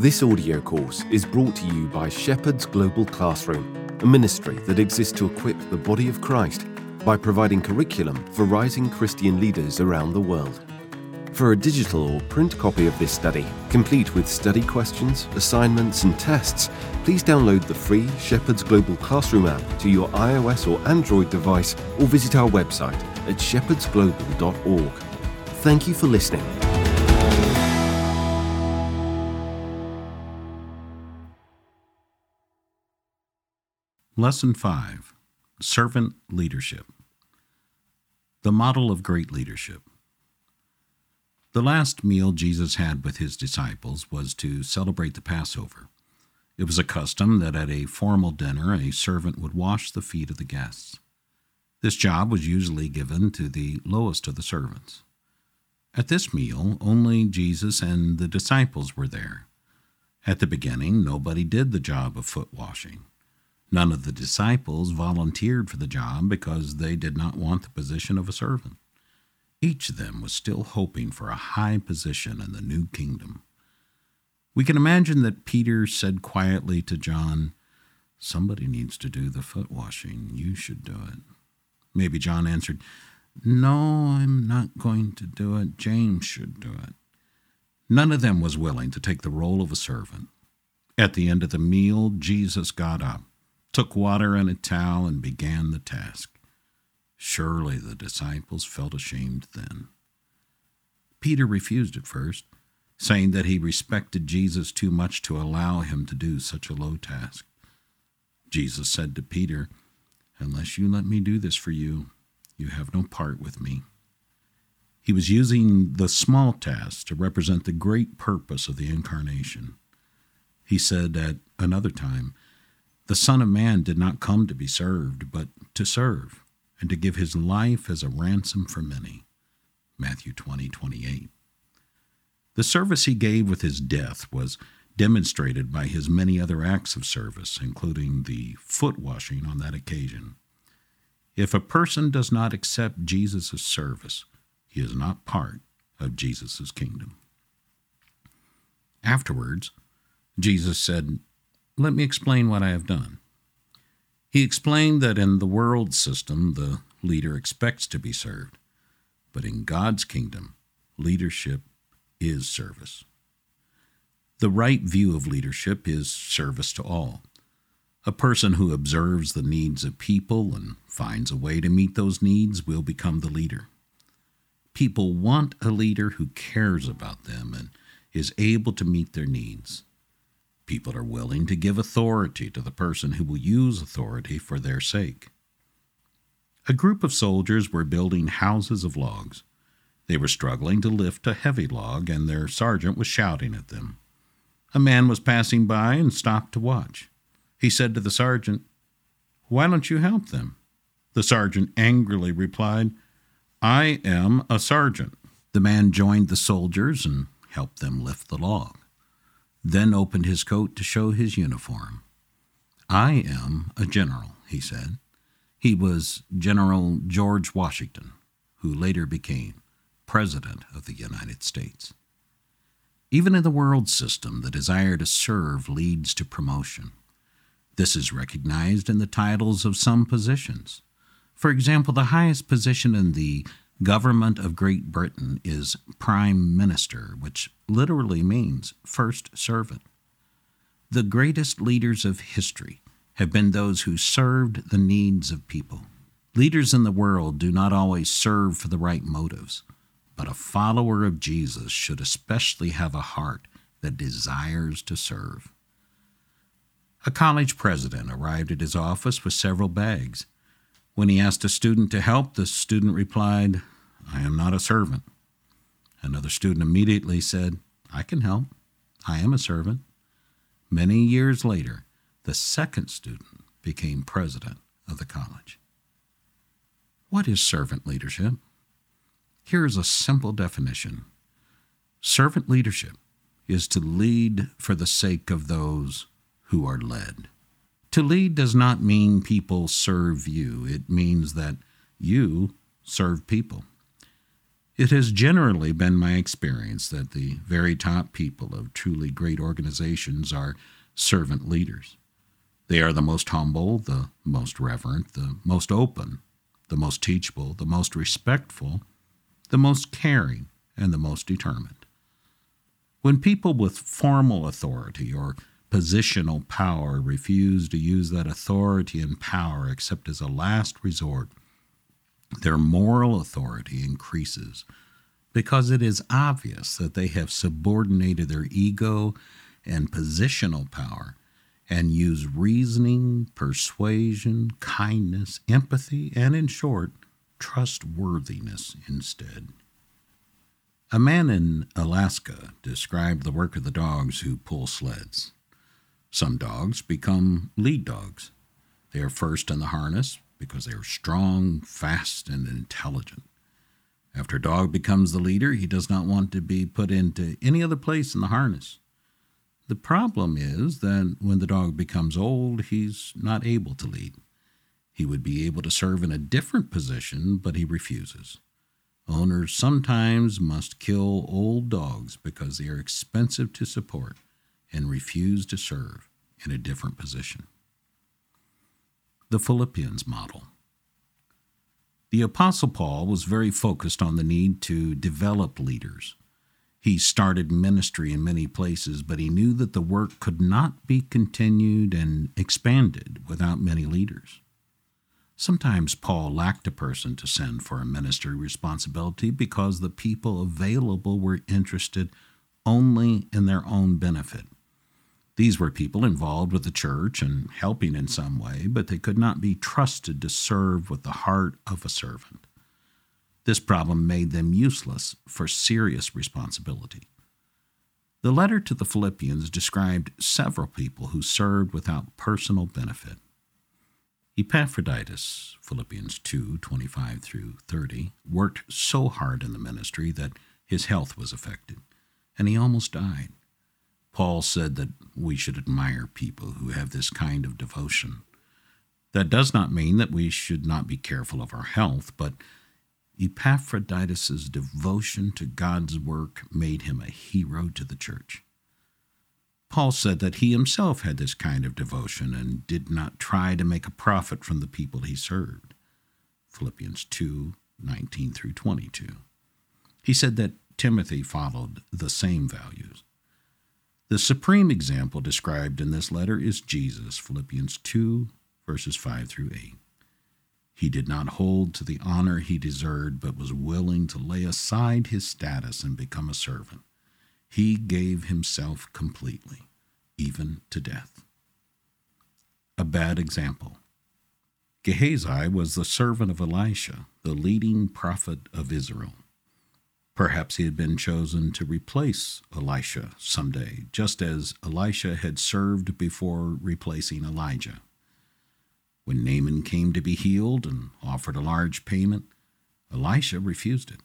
This audio course is brought to you by Shepherd's Global Classroom, a ministry that exists to equip the body of Christ by providing curriculum for rising Christian leaders around the world. For a digital or print copy of this study, complete with study questions, assignments, and tests, please download the free Shepherd's Global Classroom app to your iOS or Android device or visit our website at shepherdsglobal.org. Thank you for listening. Lesson 5 Servant Leadership The Model of Great Leadership. The last meal Jesus had with his disciples was to celebrate the Passover. It was a custom that at a formal dinner a servant would wash the feet of the guests. This job was usually given to the lowest of the servants. At this meal, only Jesus and the disciples were there. At the beginning, nobody did the job of foot washing. None of the disciples volunteered for the job because they did not want the position of a servant. Each of them was still hoping for a high position in the new kingdom. We can imagine that Peter said quietly to John, Somebody needs to do the foot washing. You should do it. Maybe John answered, No, I'm not going to do it. James should do it. None of them was willing to take the role of a servant. At the end of the meal, Jesus got up took water and a towel, and began the task. Surely the disciples felt ashamed then. Peter refused at first, saying that he respected Jesus too much to allow him to do such a low task. Jesus said to Peter, Unless you let me do this for you, you have no part with me. He was using the small task to represent the great purpose of the incarnation. He said at another time, the Son of Man did not come to be served, but to serve, and to give his life as a ransom for many. Matthew 20, 28. The service he gave with his death was demonstrated by his many other acts of service, including the foot washing on that occasion. If a person does not accept Jesus' service, he is not part of Jesus' kingdom. Afterwards, Jesus said, let me explain what I have done. He explained that in the world system, the leader expects to be served, but in God's kingdom, leadership is service. The right view of leadership is service to all. A person who observes the needs of people and finds a way to meet those needs will become the leader. People want a leader who cares about them and is able to meet their needs. People are willing to give authority to the person who will use authority for their sake. A group of soldiers were building houses of logs. They were struggling to lift a heavy log, and their sergeant was shouting at them. A man was passing by and stopped to watch. He said to the sergeant, Why don't you help them? The sergeant angrily replied, I am a sergeant. The man joined the soldiers and helped them lift the log then opened his coat to show his uniform. I am a general, he said. He was General George Washington, who later became President of the United States. Even in the world system, the desire to serve leads to promotion. This is recognized in the titles of some positions. For example, the highest position in the government of Great Britain is Prime Minister, which literally means first servant. The greatest leaders of history have been those who served the needs of people. Leaders in the world do not always serve for the right motives, but a follower of Jesus should especially have a heart that desires to serve. A college president arrived at his office with several bags. When he asked a student to help, the student replied, I am not a servant. Another student immediately said, I can help. I am a servant. Many years later, the second student became president of the college. What is servant leadership? Here is a simple definition Servant leadership is to lead for the sake of those who are led. To lead does not mean people serve you, it means that you serve people. It has generally been my experience that the very top people of truly great organizations are servant leaders. They are the most humble, the most reverent, the most open, the most teachable, the most respectful, the most caring, and the most determined. When people with formal authority or positional power refuse to use that authority and power except as a last resort, their moral authority increases because it is obvious that they have subordinated their ego and positional power and use reasoning, persuasion, kindness, empathy, and in short, trustworthiness instead. A man in Alaska described the work of the dogs who pull sleds. Some dogs become lead dogs. They are first in the harness because they are strong, fast, and intelligent. After a dog becomes the leader, he does not want to be put into any other place in the harness. The problem is that when the dog becomes old, he's not able to lead. He would be able to serve in a different position, but he refuses. Owners sometimes must kill old dogs because they are expensive to support and refuse to serve in a different position. The Philippians model. The Apostle Paul was very focused on the need to develop leaders. He started ministry in many places, but he knew that the work could not be continued and expanded without many leaders. Sometimes Paul lacked a person to send for a ministry responsibility because the people available were interested only in their own benefit. These were people involved with the church and helping in some way, but they could not be trusted to serve with the heart of a servant. This problem made them useless for serious responsibility. The letter to the Philippians described several people who served without personal benefit. Epaphroditus, Philippians 2 25 through 30, worked so hard in the ministry that his health was affected, and he almost died. Paul said that we should admire people who have this kind of devotion. That does not mean that we should not be careful of our health, but Epaphroditus' devotion to God's work made him a hero to the church. Paul said that he himself had this kind of devotion and did not try to make a profit from the people he served. Philippians 2 19 through 22. He said that Timothy followed the same values. The supreme example described in this letter is Jesus, Philippians 2, verses 5 through 8. He did not hold to the honor he deserved, but was willing to lay aside his status and become a servant. He gave himself completely, even to death. A bad example. Gehazi was the servant of Elisha, the leading prophet of Israel. Perhaps he had been chosen to replace Elisha someday, just as Elisha had served before replacing Elijah. When Naaman came to be healed and offered a large payment, Elisha refused it.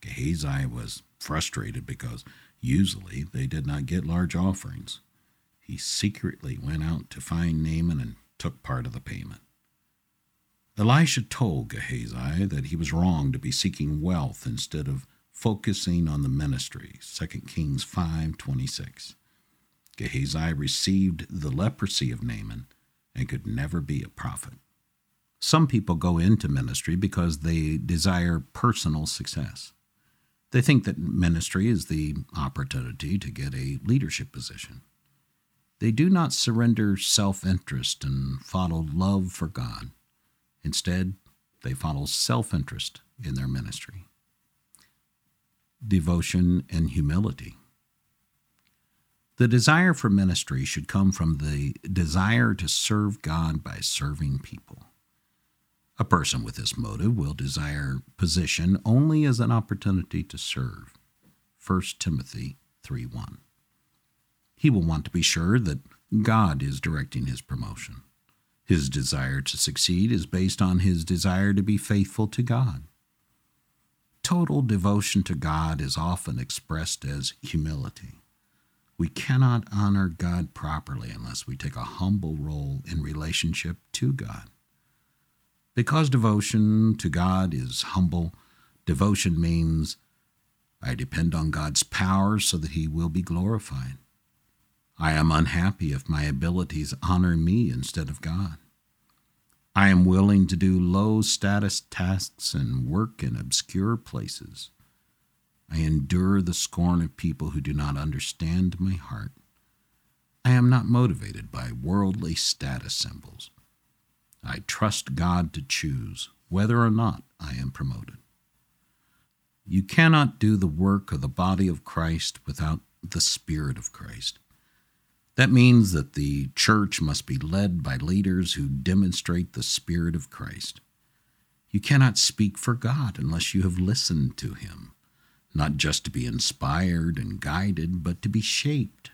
Gehazi was frustrated because usually they did not get large offerings. He secretly went out to find Naaman and took part of the payment. Elisha told Gehazi that he was wrong to be seeking wealth instead of focusing on the ministry. 2 kings 5.26 gehazi received the leprosy of naaman and could never be a prophet. Some people go into ministry because they desire personal success. They think that ministry is the opportunity to get a leadership position. They do not surrender self-interest and follow love for god. Instead they follow self-interest in their ministry devotion, and humility. The desire for ministry should come from the desire to serve God by serving people. A person with this motive will desire position only as an opportunity to serve. 1 Timothy 3:1. He will want to be sure that God is directing his promotion. His desire to succeed is based on his desire to be faithful to God. Total devotion to God is often expressed as humility. We cannot honor God properly unless we take a humble role in relationship to God. Because devotion to God is humble, devotion means I depend on God's power so that He will be glorified. I am unhappy if my abilities honor me instead of God. I am willing to do low status tasks and work in obscure places. I endure the scorn of people who do not understand my heart. I am not motivated by worldly status symbols. I trust God to choose whether or not I am promoted. You cannot do the work of the body of Christ without the Spirit of Christ. That means that the church must be led by leaders who demonstrate the Spirit of Christ. You cannot speak for God unless you have listened to Him, not just to be inspired and guided, but to be shaped.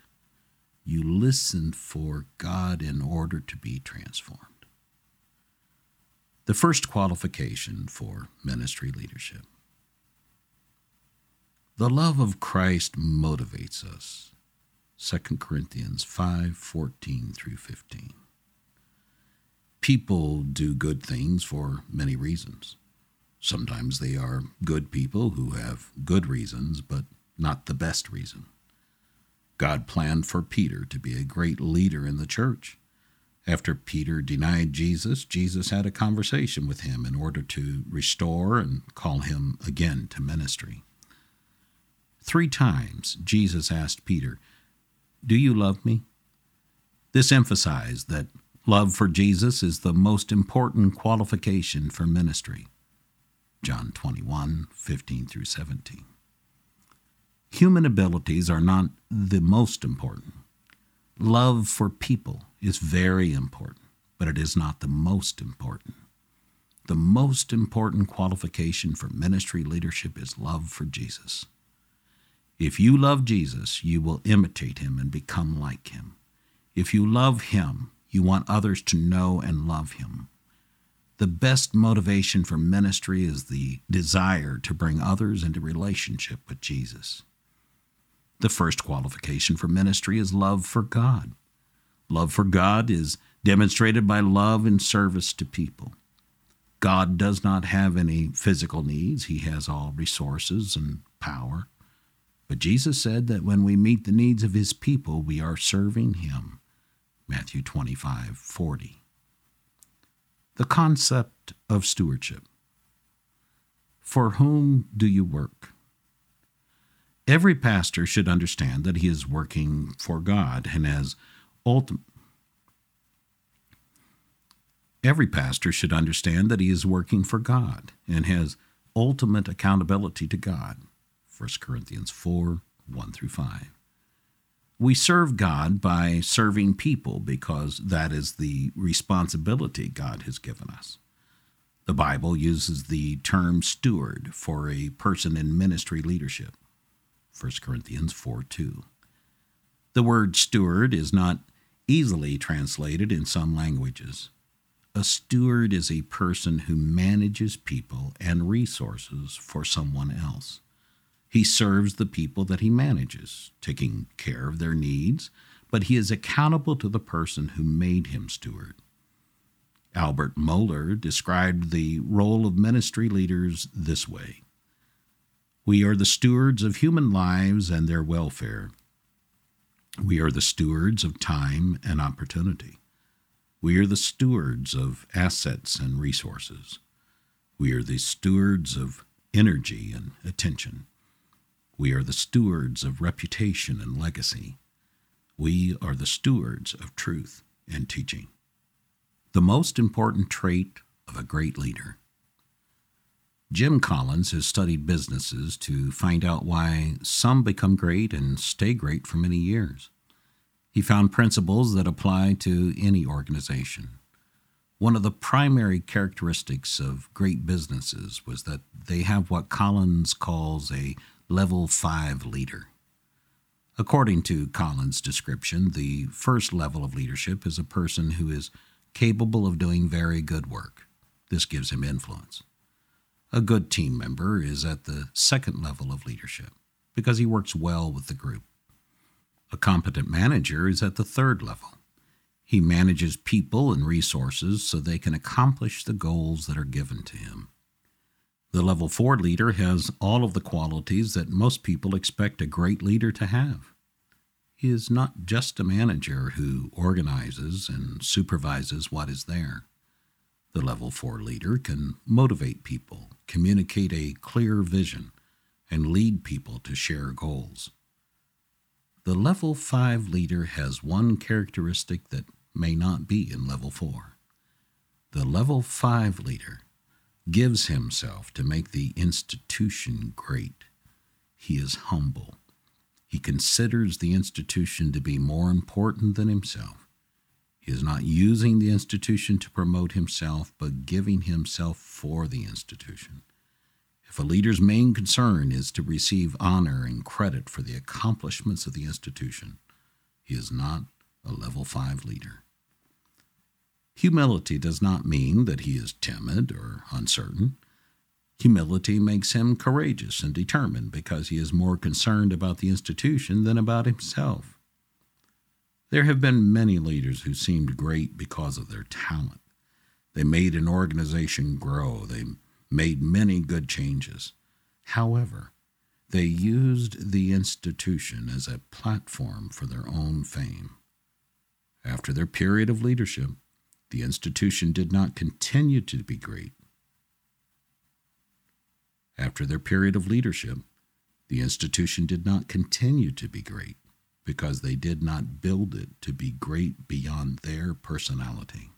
You listen for God in order to be transformed. The first qualification for ministry leadership the love of Christ motivates us. 2 Corinthians 5 14 through 15. People do good things for many reasons. Sometimes they are good people who have good reasons, but not the best reason. God planned for Peter to be a great leader in the church. After Peter denied Jesus, Jesus had a conversation with him in order to restore and call him again to ministry. Three times Jesus asked Peter, Do you love me? This emphasized that love for Jesus is the most important qualification for ministry. John 21, 15 through 17. Human abilities are not the most important. Love for people is very important, but it is not the most important. The most important qualification for ministry leadership is love for Jesus. If you love Jesus, you will imitate him and become like him. If you love him, you want others to know and love him. The best motivation for ministry is the desire to bring others into relationship with Jesus. The first qualification for ministry is love for God. Love for God is demonstrated by love and service to people. God does not have any physical needs, He has all resources and power. But Jesus said that when we meet the needs of his people, we are serving him. Matthew 25 40. The concept of stewardship. For whom do you work? Every pastor should understand that he is working for God and has ultimate. Every pastor should understand that he is working for God and has ultimate accountability to God. 1 Corinthians 4 1 through 5. We serve God by serving people because that is the responsibility God has given us. The Bible uses the term steward for a person in ministry leadership. 1 Corinthians 4 2. The word steward is not easily translated in some languages. A steward is a person who manages people and resources for someone else. He serves the people that he manages, taking care of their needs, but he is accountable to the person who made him steward. Albert Mohler described the role of ministry leaders this way We are the stewards of human lives and their welfare. We are the stewards of time and opportunity. We are the stewards of assets and resources. We are the stewards of energy and attention. We are the stewards of reputation and legacy. We are the stewards of truth and teaching. The most important trait of a great leader. Jim Collins has studied businesses to find out why some become great and stay great for many years. He found principles that apply to any organization. One of the primary characteristics of great businesses was that they have what Collins calls a level 5 leader. According to Collins' description, the first level of leadership is a person who is capable of doing very good work. This gives him influence. A good team member is at the second level of leadership because he works well with the group. A competent manager is at the third level. He manages people and resources so they can accomplish the goals that are given to him. The level 4 leader has all of the qualities that most people expect a great leader to have. He is not just a manager who organizes and supervises what is there. The level 4 leader can motivate people, communicate a clear vision, and lead people to share goals. The level 5 leader has one characteristic that may not be in level 4. The level 5 leader gives himself to make the institution great. He is humble. He considers the institution to be more important than himself. He is not using the institution to promote himself, but giving himself for the institution. If a leader's main concern is to receive honor and credit for the accomplishments of the institution, he is not a level 5 leader. Humility does not mean that he is timid or uncertain. Humility makes him courageous and determined because he is more concerned about the institution than about himself. There have been many leaders who seemed great because of their talent. They made an organization grow, they made many good changes. However, they used the institution as a platform for their own fame. After their period of leadership, the institution did not continue to be great. After their period of leadership, the institution did not continue to be great because they did not build it to be great beyond their personality.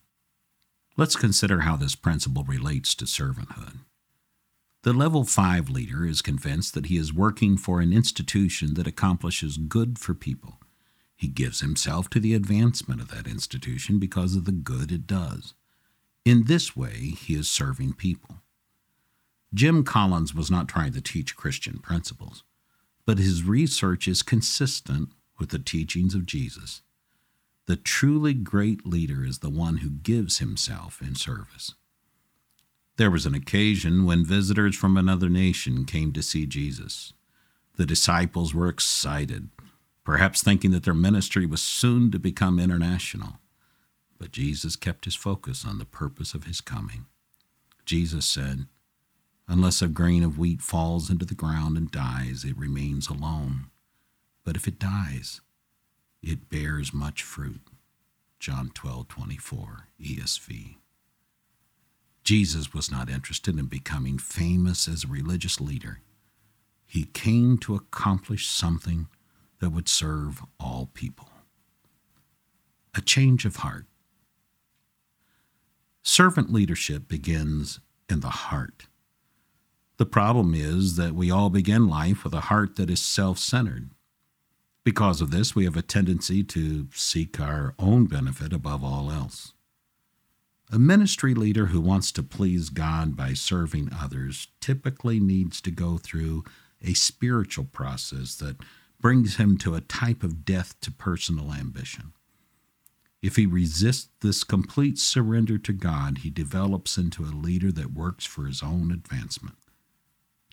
Let's consider how this principle relates to servanthood. The level 5 leader is convinced that he is working for an institution that accomplishes good for people he gives himself to the advancement of that institution because of the good it does. In this way, he is serving people. Jim Collins was not trying to teach Christian principles, but his research is consistent with the teachings of Jesus. The truly great leader is the one who gives himself in service. There was an occasion when visitors from another nation came to see Jesus. The disciples were excited perhaps thinking that their ministry was soon to become international. But Jesus kept his focus on the purpose of his coming. Jesus said, Unless a grain of wheat falls into the ground and dies, it remains alone. But if it dies, it bears much fruit. John 12, 24, ESV. Jesus was not interested in becoming famous as a religious leader. He came to accomplish something that would serve all people. A change of heart. Servant leadership begins in the heart. The problem is that we all begin life with a heart that is self centered. Because of this, we have a tendency to seek our own benefit above all else. A ministry leader who wants to please God by serving others typically needs to go through a spiritual process that brings him to a type of death to personal ambition. If he resists this complete surrender to God, he develops into a leader that works for his own advancement.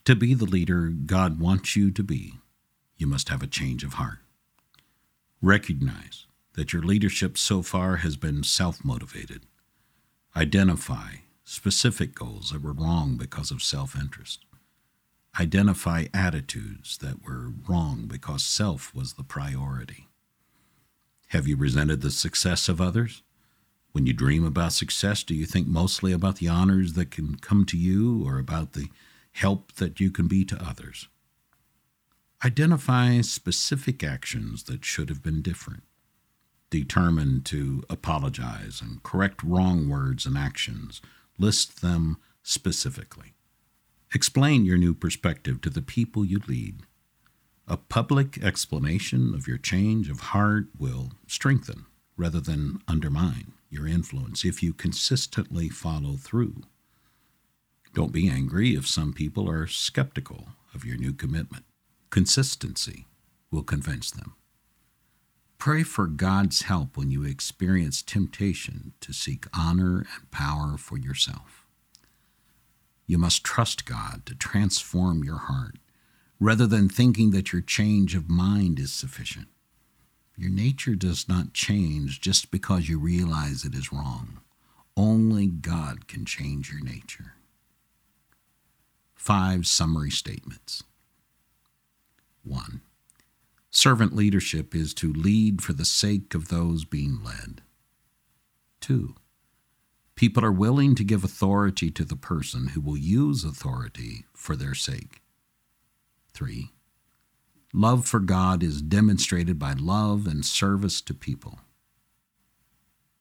To be the leader God wants you to be, you must have a change of heart. Recognize that your leadership so far has been self motivated. Identify specific goals that were wrong because of self interest identify attitudes that were wrong because self was the priority. Have you resented the success of others? When you dream about success, do you think mostly about the honors that can come to you or about the help that you can be to others? Identify specific actions that should have been different. Determine to apologize and correct wrong words and actions. List them specifically. Explain your new perspective to the people you lead. A public explanation of your change of heart will strengthen rather than undermine your influence if you consistently follow through. Don't be angry if some people are skeptical of your new commitment. Consistency will convince them. Pray for God's help when you experience temptation to seek honor and power for yourself. You must trust God to transform your heart rather than thinking that your change of mind is sufficient. Your nature does not change just because you realize it is wrong. Only God can change your nature. five summary statements. 1. Servant leadership is to lead for the sake of those being led. 2. People are willing to give authority to the person who will use authority for their sake. 3. Love for God is demonstrated by love and service to people.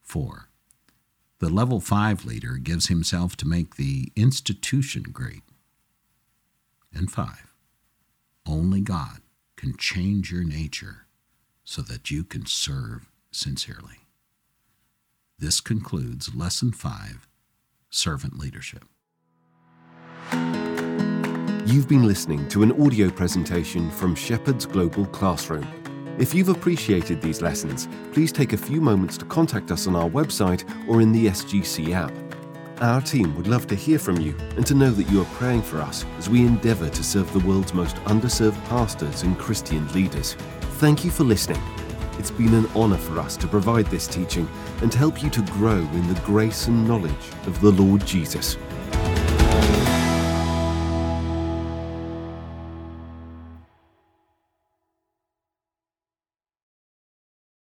4. The level 5 leader gives himself to make the institution great. And 5. Only God can change your nature so that you can serve sincerely. This concludes Lesson 5 Servant Leadership. You've been listening to an audio presentation from Shepherd's Global Classroom. If you've appreciated these lessons, please take a few moments to contact us on our website or in the SGC app. Our team would love to hear from you and to know that you are praying for us as we endeavour to serve the world's most underserved pastors and Christian leaders. Thank you for listening. It's been an honour for us to provide this teaching and help you to grow in the grace and knowledge of the Lord Jesus.